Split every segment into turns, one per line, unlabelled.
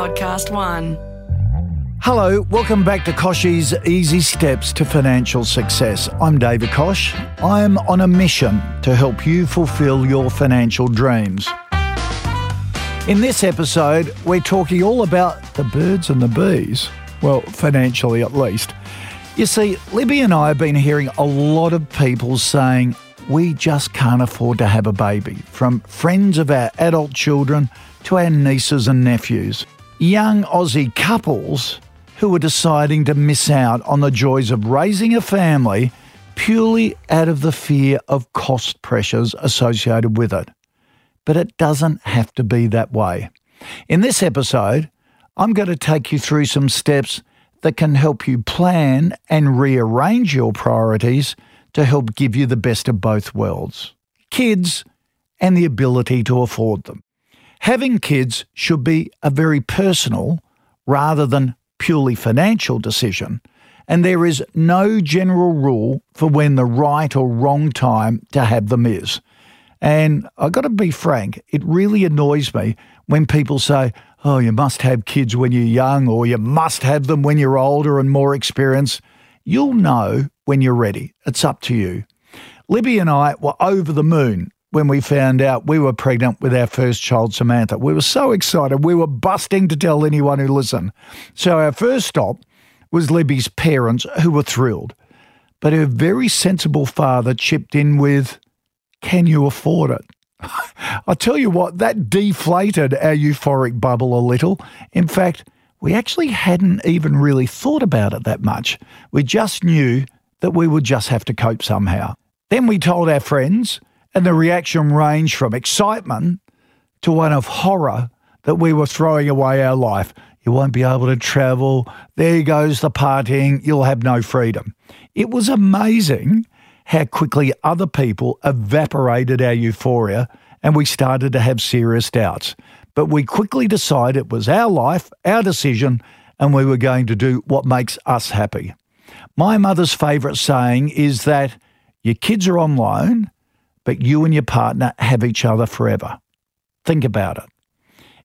Podcast One.
Hello, welcome back to Kochie's Easy Steps to Financial Success. I'm David Koch. I'm on a mission to help you fulfill your financial dreams. In this episode, we're talking all about the birds and the bees. Well, financially at least. You see, Libby and I have been hearing a lot of people saying we just can't afford to have a baby, from friends of our adult children to our nieces and nephews. Young Aussie couples who are deciding to miss out on the joys of raising a family purely out of the fear of cost pressures associated with it. But it doesn't have to be that way. In this episode, I'm going to take you through some steps that can help you plan and rearrange your priorities to help give you the best of both worlds kids and the ability to afford them. Having kids should be a very personal rather than purely financial decision, and there is no general rule for when the right or wrong time to have them is. And I've got to be frank, it really annoys me when people say, oh, you must have kids when you're young or you must have them when you're older and more experienced. You'll know when you're ready. It's up to you. Libby and I were over the moon when we found out we were pregnant with our first child, Samantha. We were so excited. We were busting to tell anyone who listened. So our first stop was Libby's parents, who were thrilled. But her very sensible father chipped in with, Can you afford it? I tell you what, that deflated our euphoric bubble a little. In fact, we actually hadn't even really thought about it that much. We just knew that we would just have to cope somehow. Then we told our friends, and the reaction ranged from excitement to one of horror that we were throwing away our life. You won't be able to travel. There goes the partying. You'll have no freedom. It was amazing how quickly other people evaporated our euphoria and we started to have serious doubts. But we quickly decided it was our life, our decision, and we were going to do what makes us happy. My mother's favourite saying is that your kids are on loan, but you and your partner have each other forever. Think about it.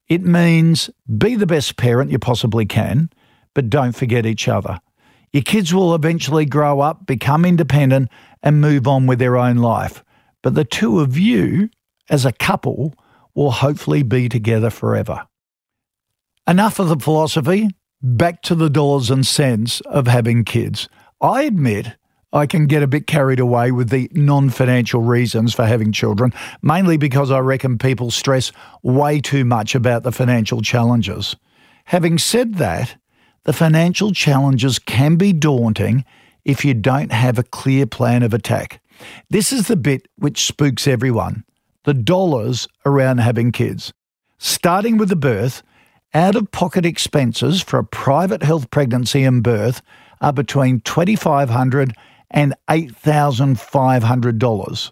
It means be the best parent you possibly can, but don't forget each other. Your kids will eventually grow up, become independent, and move on with their own life. But the two of you, as a couple, will hopefully be together forever. Enough of the philosophy, back to the dollars and cents of having kids. I admit I can get a bit carried away with the non financial reasons for having children, mainly because I reckon people stress way too much about the financial challenges. Having said that, the financial challenges can be daunting if you don't have a clear plan of attack. This is the bit which spooks everyone the dollars around having kids. Starting with the birth, out of pocket expenses for a private health pregnancy and birth are between $2,500 and $8,500.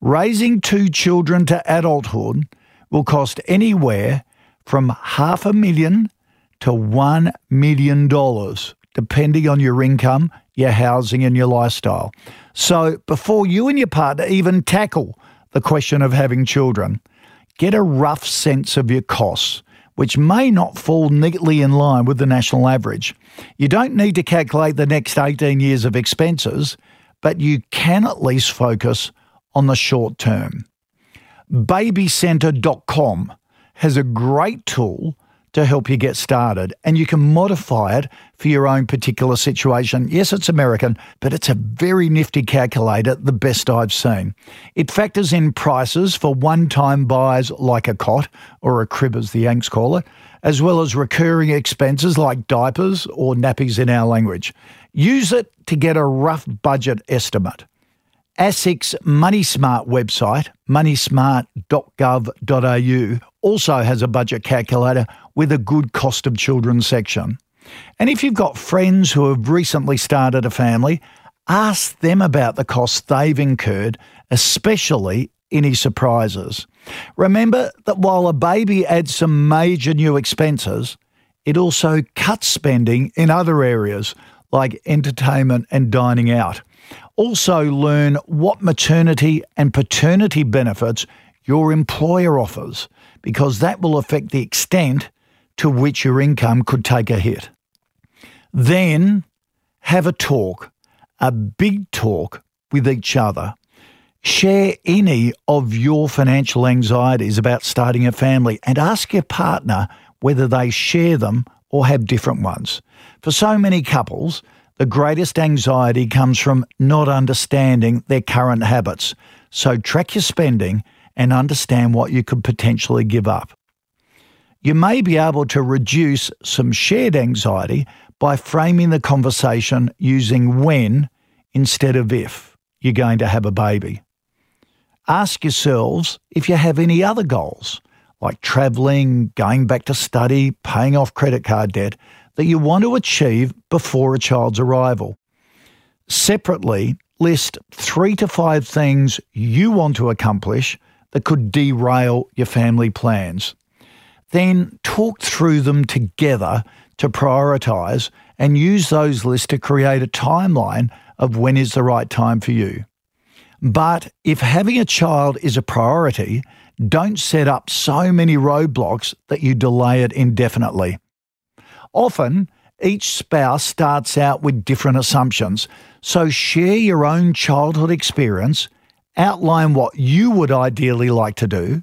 Raising two children to adulthood will cost anywhere from half a million to $1 million, depending on your income, your housing, and your lifestyle. So before you and your partner even tackle the question of having children, get a rough sense of your costs which may not fall neatly in line with the national average. You don't need to calculate the next 18 years of expenses, but you can at least focus on the short term. Babycenter.com has a great tool to help you get started. And you can modify it for your own particular situation. Yes, it's American, but it's a very nifty calculator, the best I've seen. It factors in prices for one time buys like a cot, or a crib as the Yanks call it, as well as recurring expenses like diapers or nappies in our language. Use it to get a rough budget estimate. ASIC's MoneySmart website, moneysmart.gov.au, also has a budget calculator with a good cost of children section. And if you've got friends who have recently started a family, ask them about the costs they've incurred, especially any surprises. Remember that while a baby adds some major new expenses, it also cuts spending in other areas like entertainment and dining out. Also, learn what maternity and paternity benefits your employer offers, because that will affect the extent to which your income could take a hit. Then have a talk, a big talk with each other. Share any of your financial anxieties about starting a family and ask your partner whether they share them or have different ones. For so many couples, the greatest anxiety comes from not understanding their current habits. So track your spending and understand what you could potentially give up. You may be able to reduce some shared anxiety by framing the conversation using when instead of if you're going to have a baby. Ask yourselves if you have any other goals, like travelling, going back to study, paying off credit card debt, that you want to achieve before a child's arrival. Separately, list three to five things you want to accomplish that could derail your family plans. Then talk through them together to prioritise and use those lists to create a timeline of when is the right time for you. But if having a child is a priority, don't set up so many roadblocks that you delay it indefinitely. Often, each spouse starts out with different assumptions, so share your own childhood experience, outline what you would ideally like to do,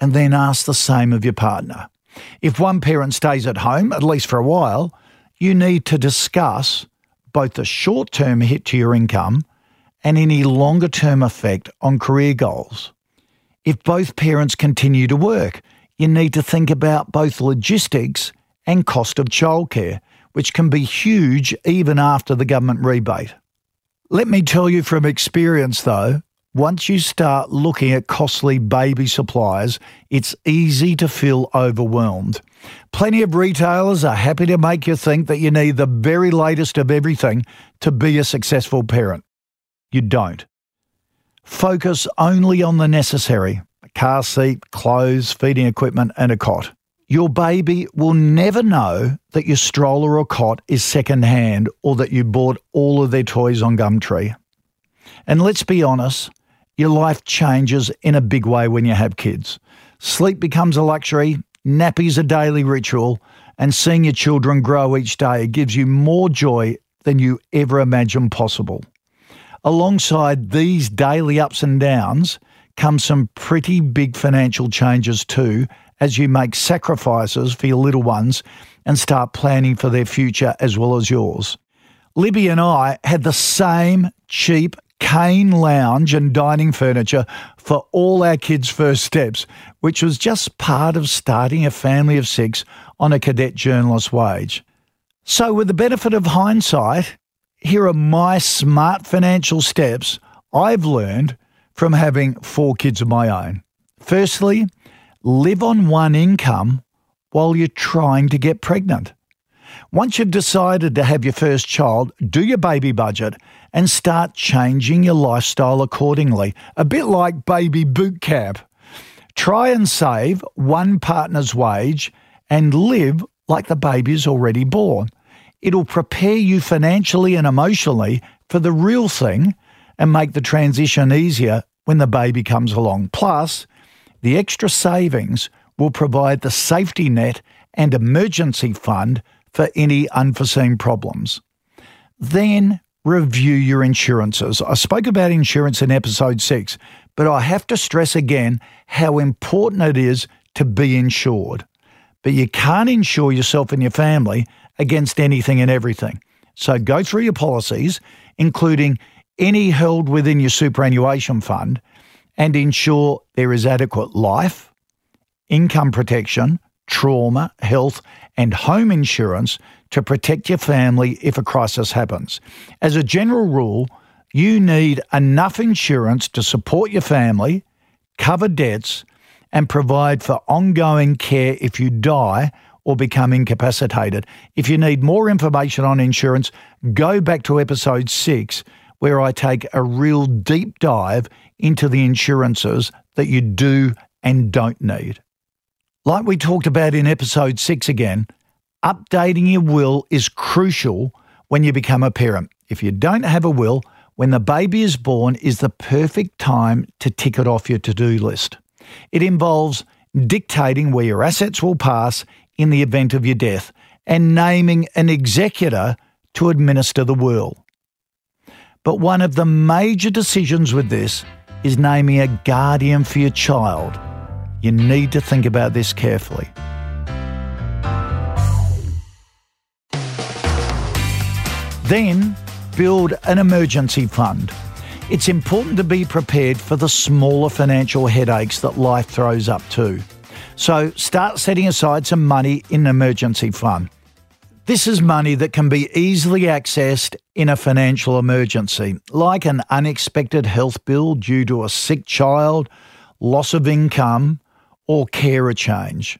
and then ask the same of your partner. If one parent stays at home, at least for a while, you need to discuss both the short term hit to your income and any longer term effect on career goals. If both parents continue to work, you need to think about both logistics and cost of childcare, which can be huge even after the government rebate. Let me tell you from experience though, once you start looking at costly baby supplies, it's easy to feel overwhelmed. Plenty of retailers are happy to make you think that you need the very latest of everything to be a successful parent. You don't. Focus only on the necessary a car seat, clothes, feeding equipment, and a cot. Your baby will never know that your stroller or cot is second hand or that you bought all of their toys on Gumtree. And let's be honest, your life changes in a big way when you have kids. Sleep becomes a luxury, nappies a daily ritual, and seeing your children grow each day gives you more joy than you ever imagined possible. Alongside these daily ups and downs come some pretty big financial changes too as you make sacrifices for your little ones and start planning for their future as well as yours. Libby and I had the same cheap cane lounge and dining furniture for all our kids' first steps, which was just part of starting a family of six on a cadet journalist wage. So, with the benefit of hindsight, here are my smart financial steps I've learned from having four kids of my own. Firstly, live on one income while you're trying to get pregnant. Once you've decided to have your first child, do your baby budget and start changing your lifestyle accordingly, a bit like baby boot camp. Try and save one partner's wage and live like the baby is already born. It'll prepare you financially and emotionally for the real thing and make the transition easier when the baby comes along. Plus, the extra savings will provide the safety net and emergency fund for any unforeseen problems. Then review your insurances. I spoke about insurance in episode six, but I have to stress again how important it is to be insured. But you can't insure yourself and your family against anything and everything. So go through your policies, including any held within your superannuation fund, and ensure there is adequate life, income protection, trauma, health, and home insurance to protect your family if a crisis happens. As a general rule, you need enough insurance to support your family, cover debts, and provide for ongoing care if you die or become incapacitated. If you need more information on insurance, go back to episode six, where I take a real deep dive into the insurances that you do and don't need. Like we talked about in episode six again, updating your will is crucial when you become a parent. If you don't have a will, when the baby is born is the perfect time to tick it off your to do list. It involves dictating where your assets will pass in the event of your death and naming an executor to administer the will. But one of the major decisions with this is naming a guardian for your child. You need to think about this carefully. Then build an emergency fund. It's important to be prepared for the smaller financial headaches that life throws up too. So start setting aside some money in an emergency fund. This is money that can be easily accessed in a financial emergency, like an unexpected health bill due to a sick child, loss of income, or carer change.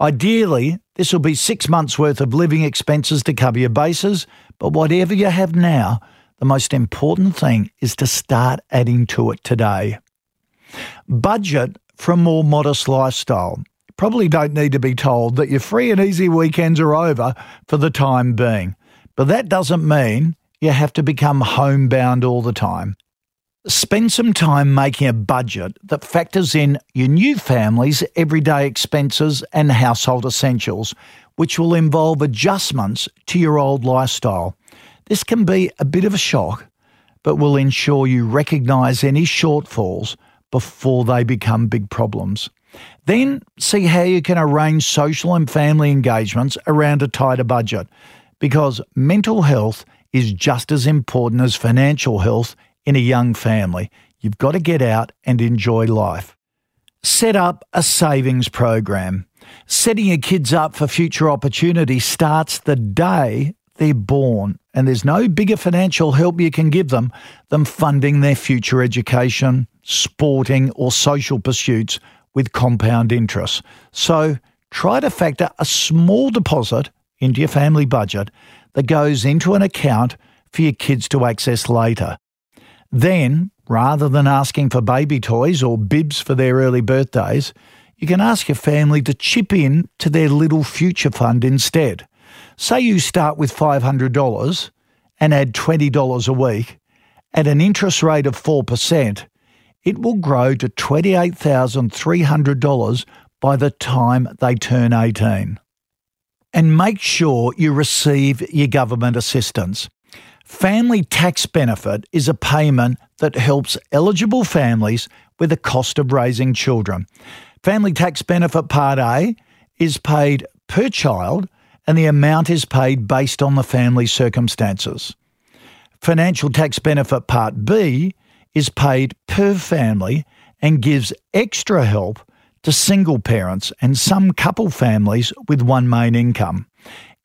Ideally, this will be six months' worth of living expenses to cover your bases, but whatever you have now, the most important thing is to start adding to it today. Budget for a more modest lifestyle probably don't need to be told that your free and easy weekends are over for the time being. But that doesn't mean you have to become homebound all the time. Spend some time making a budget that factors in your new family's everyday expenses and household essentials, which will involve adjustments to your old lifestyle. This can be a bit of a shock, but will ensure you recognise any shortfalls before they become big problems. Then see how you can arrange social and family engagements around a tighter budget because mental health is just as important as financial health in a young family. You've got to get out and enjoy life. Set up a savings program. Setting your kids up for future opportunity starts the day they're born, and there's no bigger financial help you can give them than funding their future education, sporting, or social pursuits with compound interest. So try to factor a small deposit into your family budget that goes into an account for your kids to access later. Then, rather than asking for baby toys or bibs for their early birthdays, you can ask your family to chip in to their little future fund instead. Say you start with $500 and add $20 a week at an interest rate of 4%, it will grow to $28,300 by the time they turn 18. And make sure you receive your government assistance. Family tax benefit is a payment that helps eligible families with the cost of raising children. Family tax benefit part A is paid per child and the amount is paid based on the family's circumstances. Financial tax benefit part B is paid per family and gives extra help to single parents and some couple families with one main income.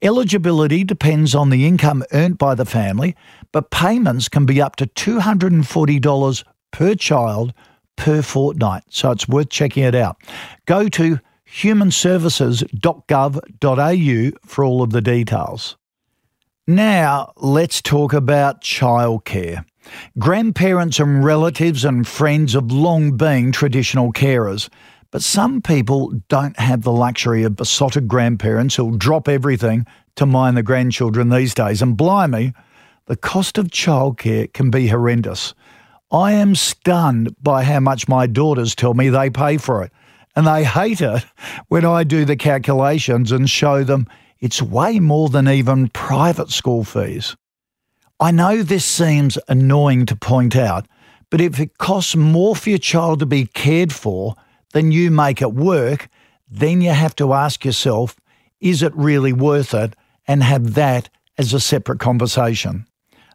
Eligibility depends on the income earned by the family, but payments can be up to $240 per child per fortnight, so it's worth checking it out. Go to humanservices.gov.au for all of the details. Now, let's talk about childcare. Grandparents and relatives and friends have long been traditional carers, but some people don't have the luxury of besotted grandparents who'll drop everything to mind the grandchildren these days. And blimey, the cost of childcare can be horrendous. I am stunned by how much my daughters tell me they pay for it. And they hate it when I do the calculations and show them it's way more than even private school fees. I know this seems annoying to point out, but if it costs more for your child to be cared for than you make it work, then you have to ask yourself, is it really worth it? And have that as a separate conversation.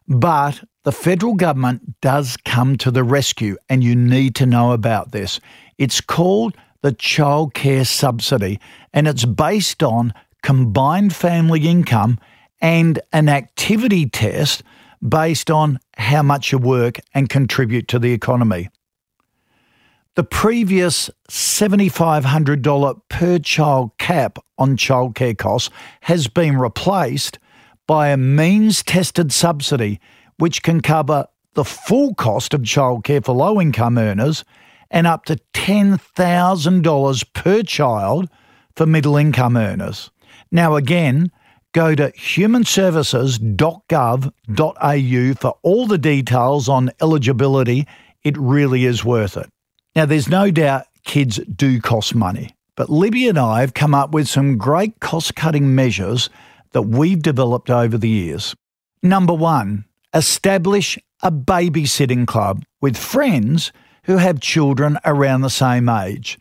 But the federal government does come to the rescue, and you need to know about this. It's called the Child Care Subsidy, and it's based on combined family income and an activity test based on how much you work and contribute to the economy. The previous $7,500 per child cap on childcare costs has been replaced by a means tested subsidy which can cover the full cost of childcare for low income earners and up to $10,000 per child for middle income earners. Now, again, Go to humanservices.gov.au for all the details on eligibility. It really is worth it. Now, there's no doubt kids do cost money, but Libby and I have come up with some great cost cutting measures that we've developed over the years. Number one, establish a babysitting club with friends who have children around the same age.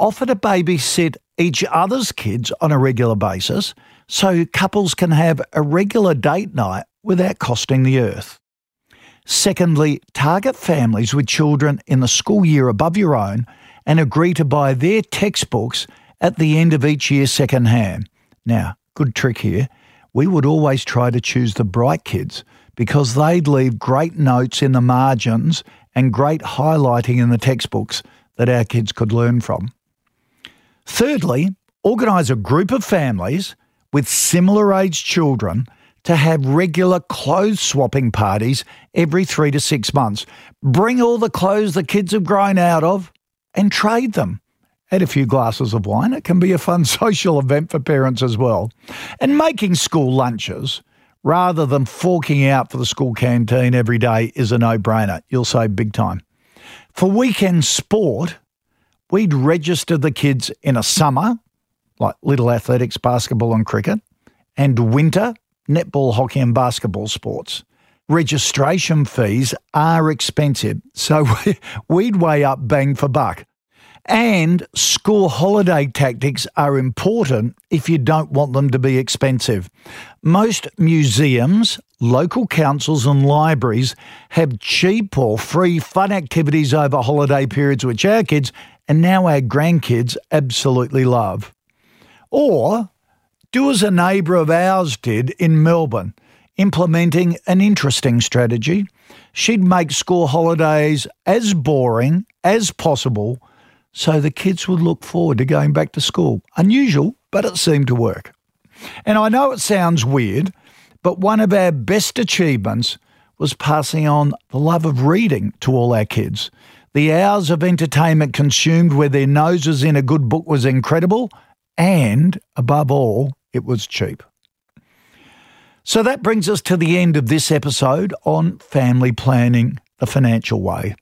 Offer to babysit each other's kids on a regular basis so couples can have a regular date night without costing the earth. Secondly, target families with children in the school year above your own and agree to buy their textbooks at the end of each year second hand. Now, good trick here. We would always try to choose the bright kids because they'd leave great notes in the margins and great highlighting in the textbooks that our kids could learn from. Thirdly, organise a group of families with similar age children to have regular clothes swapping parties every three to six months. Bring all the clothes the kids have grown out of and trade them. Add a few glasses of wine. It can be a fun social event for parents as well. And making school lunches rather than forking out for the school canteen every day is a no brainer. You'll save big time. For weekend sport, we'd register the kids in a summer, like little athletics, basketball, and cricket, and winter, netball, hockey, and basketball sports. Registration fees are expensive, so we'd weigh up bang for buck. And school holiday tactics are important if you don't want them to be expensive. Most museums, local councils, and libraries have cheap or free fun activities over holiday periods, which our kids and now our grandkids absolutely love. Or do as a neighbour of ours did in Melbourne, implementing an interesting strategy. She'd make school holidays as boring as possible so the kids would look forward to going back to school. Unusual, but it seemed to work. And I know it sounds weird, but one of our best achievements was passing on the love of reading to all our kids. The hours of entertainment consumed where their noses in a good book was incredible, and above all, it was cheap. So that brings us to the end of this episode on family planning the financial way.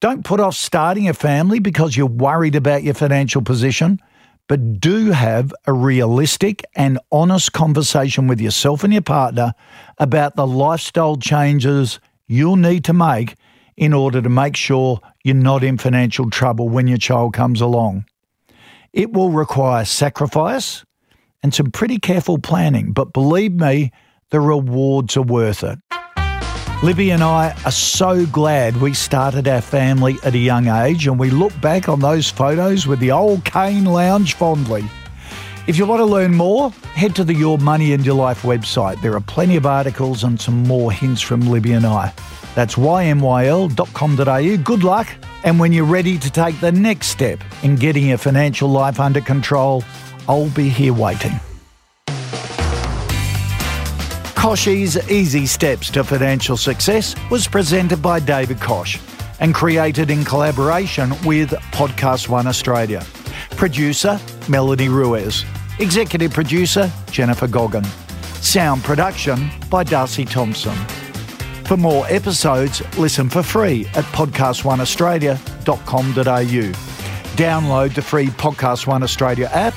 Don't put off starting a family because you're worried about your financial position, but do have a realistic and honest conversation with yourself and your partner about the lifestyle changes you'll need to make in order to make sure you're not in financial trouble when your child comes along. It will require sacrifice, and some pretty careful planning, but believe me, the rewards are worth it. Libby and I are so glad we started our family at a young age, and we look back on those photos with the old cane lounge fondly. If you want to learn more, head to the Your Money and Your Life website. There are plenty of articles and some more hints from Libby and I. That's ymyl.com.au. Good luck. And when you're ready to take the next step in getting your financial life under control, I'll be here waiting. Kochie's Easy Steps to Financial Success was presented by David Koch and created in collaboration with Podcast One Australia. Producer Melanie Ruiz. Executive producer Jennifer Goggin. Sound production by Darcy Thompson. For more episodes, listen for free at podcastoneaustralia.com.au. Download the free Podcast One Australia app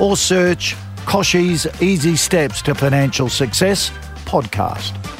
or search Kochie's Easy Steps to Financial Success podcast.